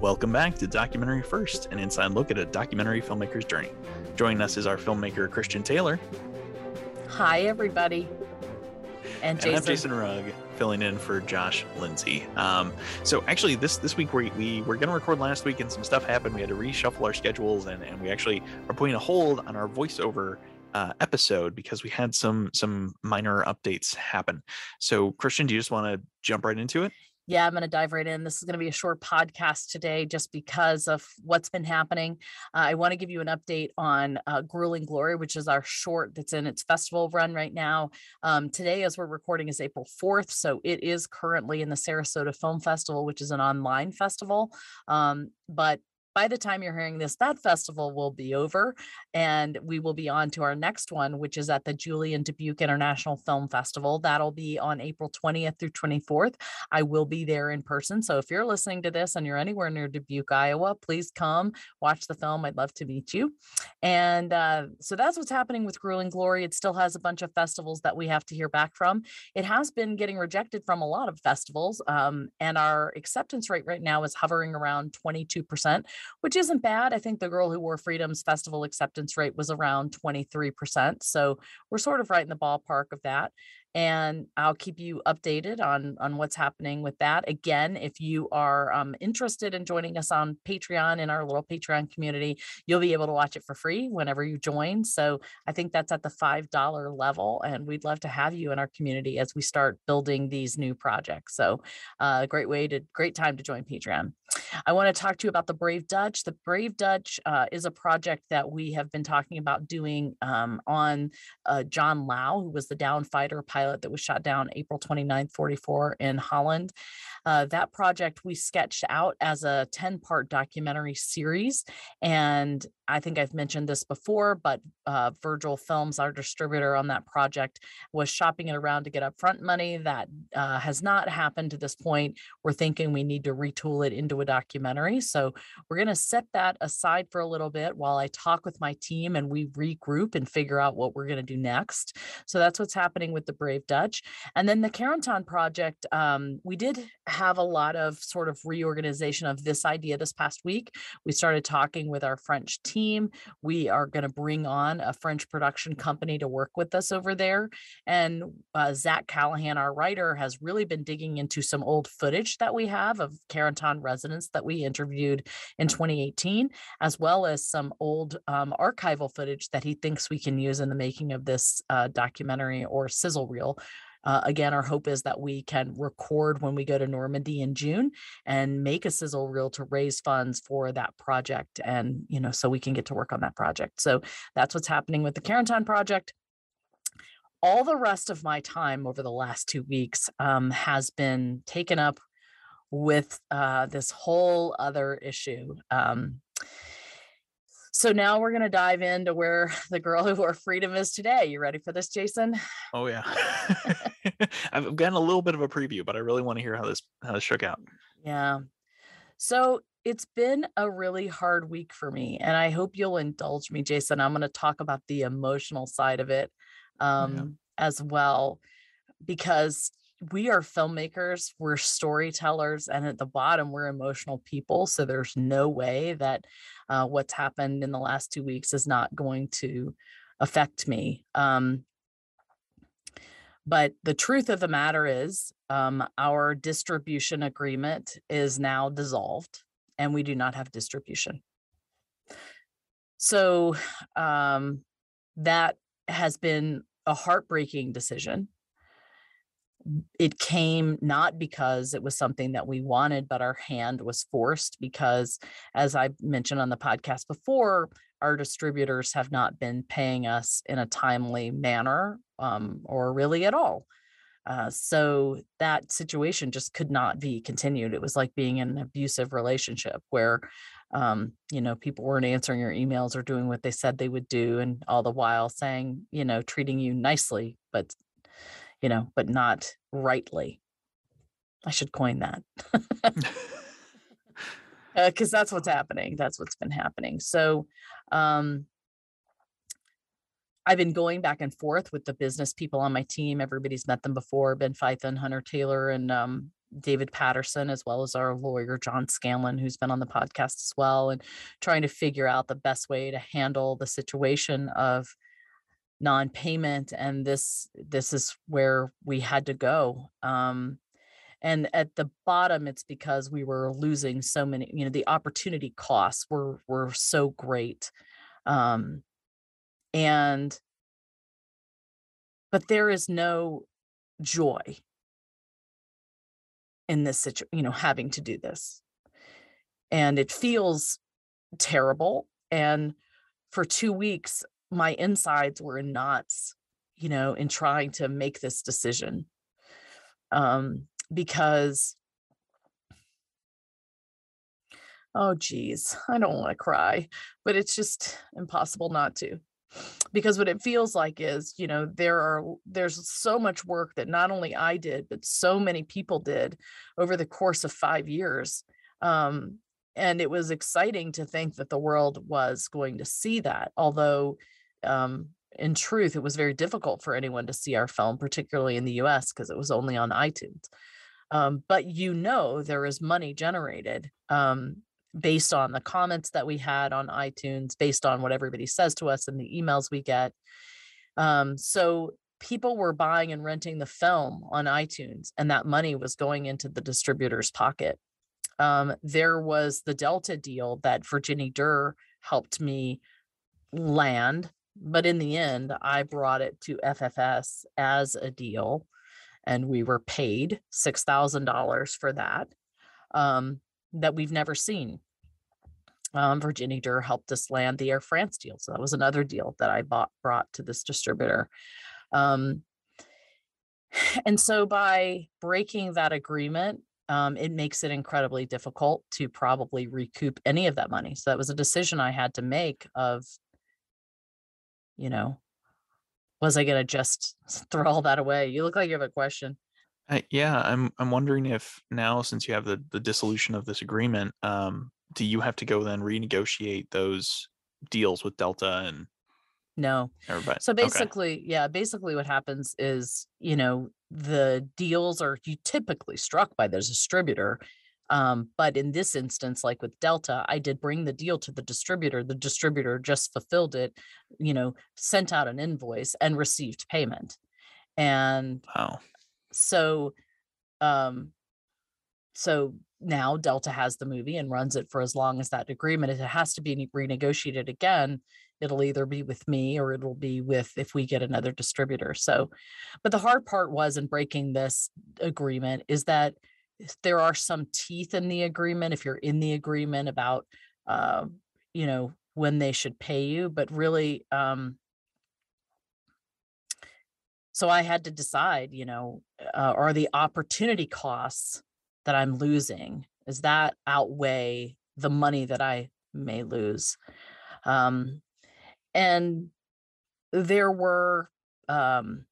Welcome back to Documentary First, an inside look at a documentary filmmaker's journey. Joining us is our filmmaker Christian Taylor. Hi, everybody. And Jason. And I'm Jason Rugg, filling in for Josh Lindsay. Um, so actually, this this week we, we were going to record last week, and some stuff happened. We had to reshuffle our schedules, and, and we actually are putting a hold on our voiceover uh, episode because we had some some minor updates happen. So, Christian, do you just want to jump right into it? Yeah, I'm going to dive right in. This is going to be a short podcast today just because of what's been happening. Uh, I want to give you an update on uh, Grueling Glory, which is our short that's in its festival run right now. Um, today, as we're recording, is April 4th. So it is currently in the Sarasota Film Festival, which is an online festival. Um, but by the time you're hearing this, that festival will be over and we will be on to our next one, which is at the Julien Dubuque International Film Festival. That'll be on April 20th through 24th. I will be there in person. So if you're listening to this and you're anywhere near Dubuque, Iowa, please come watch the film. I'd love to meet you. And uh, so that's what's happening with Grueling Glory. It still has a bunch of festivals that we have to hear back from. It has been getting rejected from a lot of festivals, um, and our acceptance rate right now is hovering around 22%, which isn't bad. I think the Girl Who Wore Freedom's festival acceptance rate was around 23%. So we're sort of right in the ballpark of that and I'll keep you updated on on what's happening with that. Again, if you are um, interested in joining us on Patreon in our little Patreon community, you'll be able to watch it for free whenever you join. So I think that's at the five dollar level, and we'd love to have you in our community as we start building these new projects. So, uh, great way to great time to join Patreon. I want to talk to you about the Brave Dutch. The Brave Dutch uh, is a project that we have been talking about doing um, on uh, John Lau, who was the down fighter pilot that was shot down April 29, 44 in Holland. Uh, that project we sketched out as a 10 part documentary series. And I think I've mentioned this before, but uh, Virgil Films, our distributor on that project, was shopping it around to get upfront money. That uh, has not happened to this point. We're thinking we need to retool it into a documentary. So we're going to set that aside for a little bit while I talk with my team and we regroup and figure out what we're going to do next. So that's what's happening with the Brave Dutch. And then the Carentan project, um, we did have a lot of sort of reorganization of this idea this past week. We started talking with our French team team. We are going to bring on a French production company to work with us over there. And uh, Zach Callahan, our writer, has really been digging into some old footage that we have of Carentan residents that we interviewed in 2018, as well as some old um, archival footage that he thinks we can use in the making of this uh, documentary or sizzle reel uh, again, our hope is that we can record when we go to Normandy in June and make a sizzle reel to raise funds for that project. And, you know, so we can get to work on that project. So that's what's happening with the Carentan project all the rest of my time over the last two weeks um, has been taken up with uh, this whole other issue. Um, so now we're going to dive into where the girl who wore freedom is today. You ready for this, Jason? Oh yeah. I've gotten a little bit of a preview, but I really want to hear how this how this shook out. Yeah. So it's been a really hard week for me, and I hope you'll indulge me, Jason. I'm going to talk about the emotional side of it um, yeah. as well, because we are filmmakers, we're storytellers, and at the bottom, we're emotional people. So there's no way that uh, what's happened in the last two weeks is not going to affect me. Um, but the truth of the matter is, um, our distribution agreement is now dissolved, and we do not have distribution. So um, that has been a heartbreaking decision it came not because it was something that we wanted, but our hand was forced because, as I mentioned on the podcast before, our distributors have not been paying us in a timely manner um, or really at all. Uh, so that situation just could not be continued. It was like being in an abusive relationship where, um, you know, people weren't answering your emails or doing what they said they would do, and all the while saying, you know, treating you nicely, but you know, but not rightly. I should coin that. Because uh, that's what's happening. That's what's been happening. So, um, I've been going back and forth with the business people on my team. Everybody's met them before, Ben Fythen, Hunter Taylor, and um, David Patterson, as well as our lawyer, John Scanlon, who's been on the podcast as well, and trying to figure out the best way to handle the situation of non-payment. And this this is where we had to go. Um, and at the bottom, it's because we were losing so many, you know, the opportunity costs were were so great. Um, and but there is no joy in this situation, you know, having to do this. And it feels terrible. And for two weeks, my insides were in knots, you know, in trying to make this decision. Um, because oh geez, I don't want to cry, but it's just impossible not to because what it feels like is you know there are there's so much work that not only i did but so many people did over the course of five years um, and it was exciting to think that the world was going to see that although um, in truth it was very difficult for anyone to see our film particularly in the us because it was only on itunes um, but you know there is money generated um, based on the comments that we had on iTunes, based on what everybody says to us and the emails we get. Um, so people were buying and renting the film on iTunes, and that money was going into the distributor's pocket. Um, there was the Delta deal that Virginie Durr helped me land, but in the end, I brought it to FFS as a deal, and we were paid six thousand dollars for that. Um, that we've never seen. Um, Virginie Durr helped us land the Air France deal. So that was another deal that I bought brought to this distributor. Um, and so by breaking that agreement, um, it makes it incredibly difficult to probably recoup any of that money. So that was a decision I had to make of, you know, was I going to just throw all that away? You look like you have a question. Uh, yeah, I'm I'm wondering if now since you have the the dissolution of this agreement, um, do you have to go then renegotiate those deals with Delta and no everybody? so basically okay. yeah basically what happens is you know the deals are you typically struck by the distributor um, but in this instance like with delta i did bring the deal to the distributor the distributor just fulfilled it you know sent out an invoice and received payment. And wow. so um so now delta has the movie and runs it for as long as that agreement if it has to be renegotiated again it'll either be with me or it'll be with if we get another distributor. So but the hard part was in breaking this agreement is that there are some teeth in the agreement if you're in the agreement about uh, you know when they should pay you but really um so i had to decide you know uh, are the opportunity costs that i'm losing does that outweigh the money that i may lose? Um, and there were um,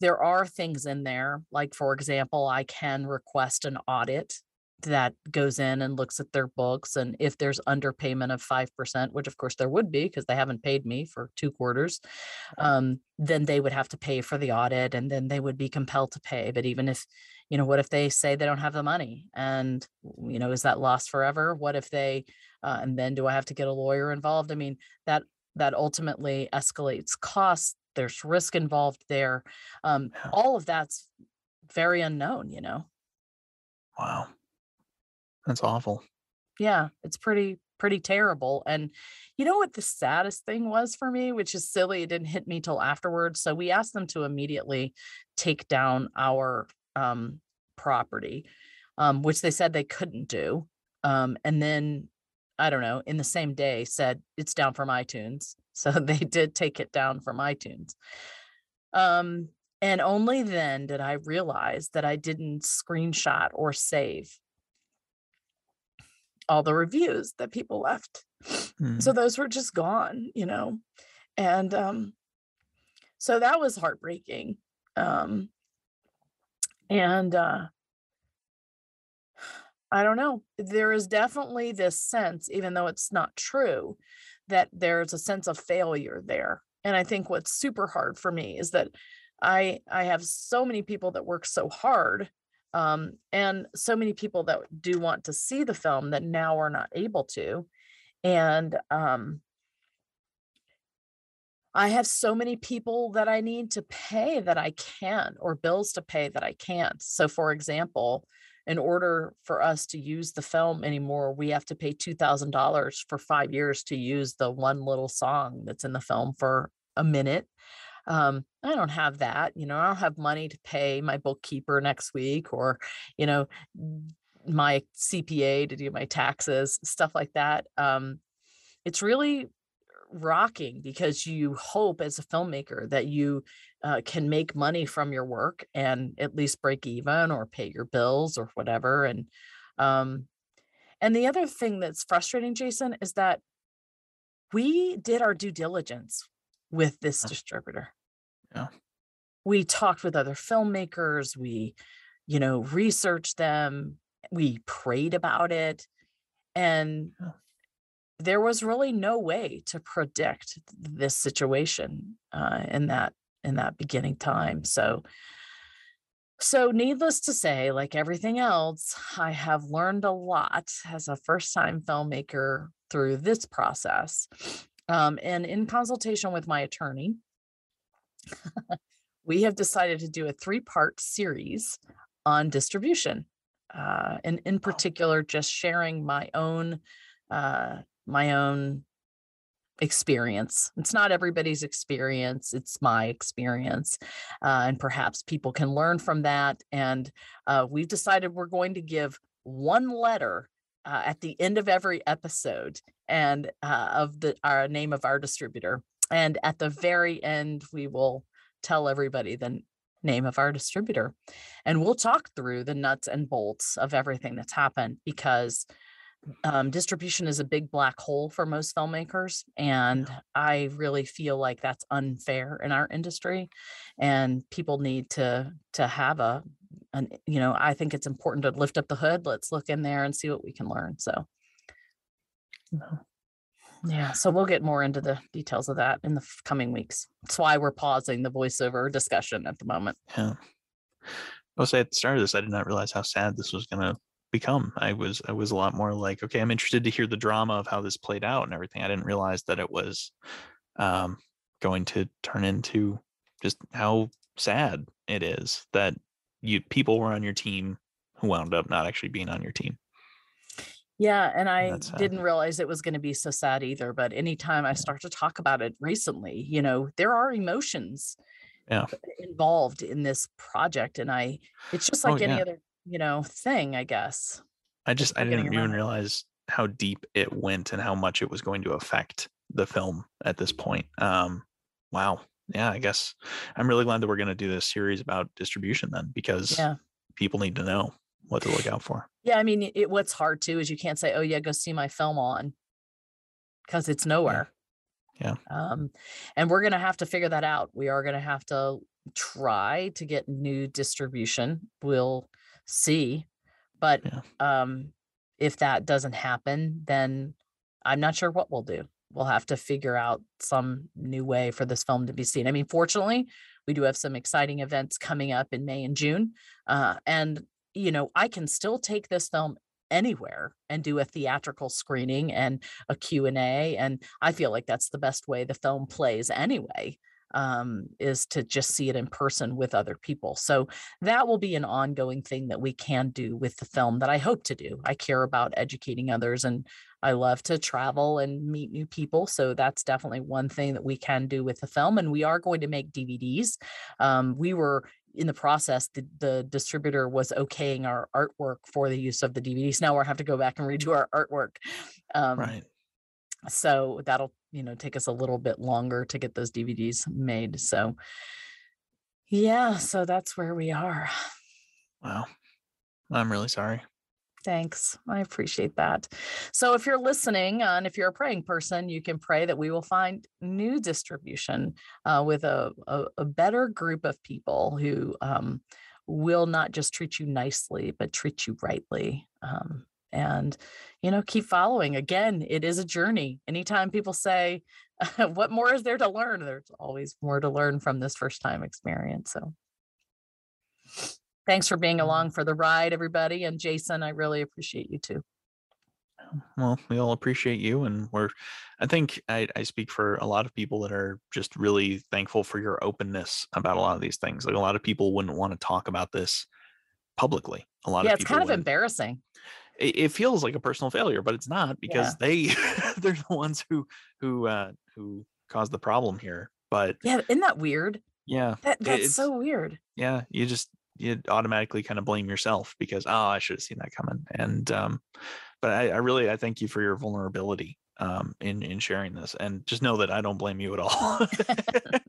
there are things in there like for example i can request an audit that goes in and looks at their books and if there's underpayment of 5% which of course there would be because they haven't paid me for two quarters um, then they would have to pay for the audit and then they would be compelled to pay. But even if you know what if they say they don't have the money? And you know is that lost forever? What if they uh, and then do i have to get a lawyer involved? I mean that that ultimately escalates costs there's risk involved there um, all of that's very unknown you know wow that's awful. Yeah, it's pretty pretty terrible. And you know what the saddest thing was for me, which is silly, it didn't hit me till afterwards. So we asked them to immediately take down our um, property, um, which they said they couldn't do. Um, and then I don't know, in the same day said it's down from iTunes. So they did take it down from iTunes. Um, and only then did I realize that I didn't screenshot or save all the reviews that people left. Mm. So those were just gone, you know. And um so that was heartbreaking. Um and uh I don't know. There is definitely this sense, even though it's not true, that there's a sense of failure there. And I think what's super hard for me is that I I have so many people that work so hard um, and so many people that do want to see the film that now are not able to. And um, I have so many people that I need to pay that I can't, or bills to pay that I can't. So, for example, in order for us to use the film anymore, we have to pay $2,000 for five years to use the one little song that's in the film for a minute. Um, I don't have that, you know, I don't have money to pay my bookkeeper next week or, you know, my CPA to do my taxes, stuff like that. Um, it's really rocking because you hope as a filmmaker that you uh, can make money from your work and at least break even or pay your bills or whatever and um and the other thing that's frustrating jason is that we did our due diligence with this distributor. Yeah. We talked with other filmmakers we you know researched them we prayed about it and there was really no way to predict this situation uh, in that in that beginning time so so needless to say like everything else i have learned a lot as a first time filmmaker through this process um, and in consultation with my attorney we have decided to do a three part series on distribution uh, and in particular just sharing my own uh, my own experience. It's not everybody's experience, it's my experience. Uh, and perhaps people can learn from that. And uh, we've decided we're going to give one letter uh, at the end of every episode and uh, of the our name of our distributor. And at the very end, we will tell everybody the name of our distributor. And we'll talk through the nuts and bolts of everything that's happened because um, distribution is a big black hole for most filmmakers and i really feel like that's unfair in our industry and people need to to have a an, you know i think it's important to lift up the hood let's look in there and see what we can learn so. Yeah so we'll get more into the details of that in the coming weeks. That's why we're pausing the voiceover discussion at the moment. Yeah. I'll say at the start of this i did not realize how sad this was going to become. I was I was a lot more like, okay, I'm interested to hear the drama of how this played out and everything. I didn't realize that it was um, going to turn into just how sad it is that you people were on your team who wound up not actually being on your team. Yeah, and I didn't realize it was going to be so sad either. But anytime I start to talk about it recently, you know, there are emotions yeah. involved in this project, and I, it's just oh, like oh, any yeah. other you know, thing, I guess. I just I didn't even realize how deep it went and how much it was going to affect the film at this point. Um, wow. Yeah, I guess I'm really glad that we're going to do this series about distribution then because yeah. people need to know what to look out for. Yeah, I mean, it, what's hard too is you can't say, "Oh yeah, go see my film on," because it's nowhere. Yeah. yeah. Um, and we're going to have to figure that out. We are going to have to try to get new distribution. We'll see. But yeah. um, if that doesn't happen, then I'm not sure what we'll do. We'll have to figure out some new way for this film to be seen. I mean, fortunately, we do have some exciting events coming up in May and June. Uh, and, you know, I can still take this film anywhere and do a theatrical screening and a q&a and i feel like that's the best way the film plays anyway um, is to just see it in person with other people. So that will be an ongoing thing that we can do with the film that I hope to do. I care about educating others and I love to travel and meet new people. So that's definitely one thing that we can do with the film. And we are going to make DVDs. Um, we were in the process, the, the distributor was okaying our artwork for the use of the DVDs. Now we'll have to go back and redo our artwork. Um, right. So that'll you know take us a little bit longer to get those DVDs made. So yeah, so that's where we are. Wow. I'm really sorry. Thanks. I appreciate that. So, if you're listening uh, and if you're a praying person, you can pray that we will find new distribution uh, with a, a, a, better group of people who um, will not just treat you nicely, but treat you rightly. Um, and you know keep following. Again it is a journey. Anytime people say what more is there to learn? there's always more to learn from this first time experience so. Thanks for being mm. along for the ride everybody and jason i really appreciate you too. Well we all appreciate you and we're i think I, I speak for a lot of people that are just really thankful for your openness about a lot of these things. Like a lot of people wouldn't want to talk about this publicly. A lot of yeah of it's kind of would. embarrassing it, it feels like a personal failure but it's not because they they're the ones who who uh who caused the problem here but yeah isn't that weird? Yeah that, that's so weird. Yeah you just you automatically kind of blame yourself because oh i should have seen that coming and um but i, I really i thank you for your vulnerability um in in sharing this and just know that i don't blame you at all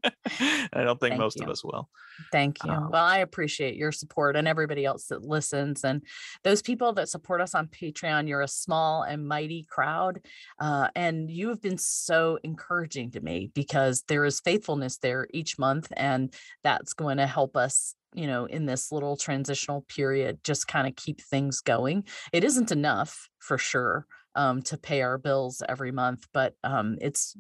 i don't think Thank most of us will Thank you. Um, well, I appreciate your support and everybody else that listens. And those people that support us on Patreon, you're a small and mighty crowd. Uh, and you have been so encouraging to me because there is faithfulness there each month. And that's going to help us, you know, in this little transitional period, just kind of keep things going. It isn't enough for sure um, to pay our bills every month, but um, it's,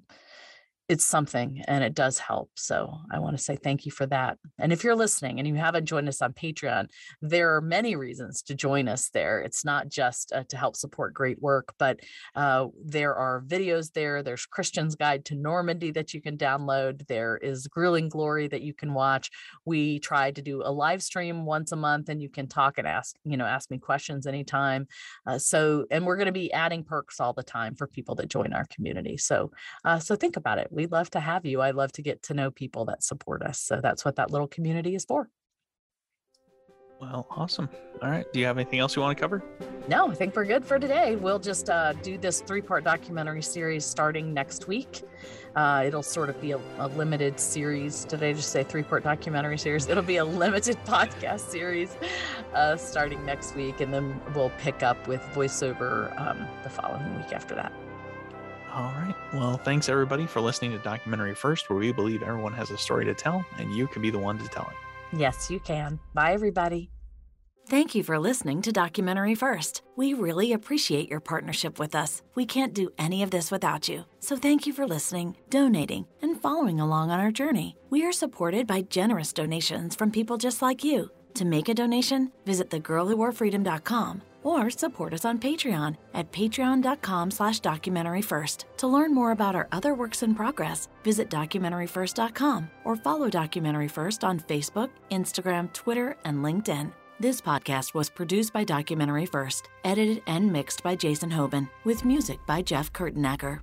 it's something and it does help. So I want to say thank you for that. And if you're listening and you haven't joined us on Patreon, there are many reasons to join us there. It's not just uh, to help support great work, but uh, there are videos there. There's Christian's Guide to Normandy that you can download. There is Grueling Glory that you can watch. We try to do a live stream once a month and you can talk and ask, you know, ask me questions anytime. Uh, so, and we're going to be adding perks all the time for people that join our community. So, uh, so think about it. We'd love to have you. I love to get to know people that support us. So that's what that little community is for. well awesome all right do you have anything else you want to cover No, I think we're good for today. We'll just uh, do this three part documentary series starting next week. Uh, it'll sort of be a, a limited series. Did I just say three part documentary series? It'll be a limited podcast series uh, starting next week. And then we'll pick up with voiceover um, the following week after that. All right well thanks everybody for listening to documentary first where we believe everyone has a story to tell and you can be the one to tell it Yes, you can. Bye, everybody. Thank you for listening to Documentary First. We really appreciate your partnership with us. We can't do any of this without you. So thank you for listening, donating, and following along on our journey. We are supported by generous donations from people just like you. To make a donation, visit thegirlwhoworefreedom.com or support us on Patreon at patreon.com slash documentary first. To learn more about our other works in progress, visit documentaryfirst.com or follow Documentary First on Facebook, Instagram, Twitter, and LinkedIn. This podcast was produced by Documentary First, edited and mixed by Jason Hoban, with music by Jeff Kurtenacker.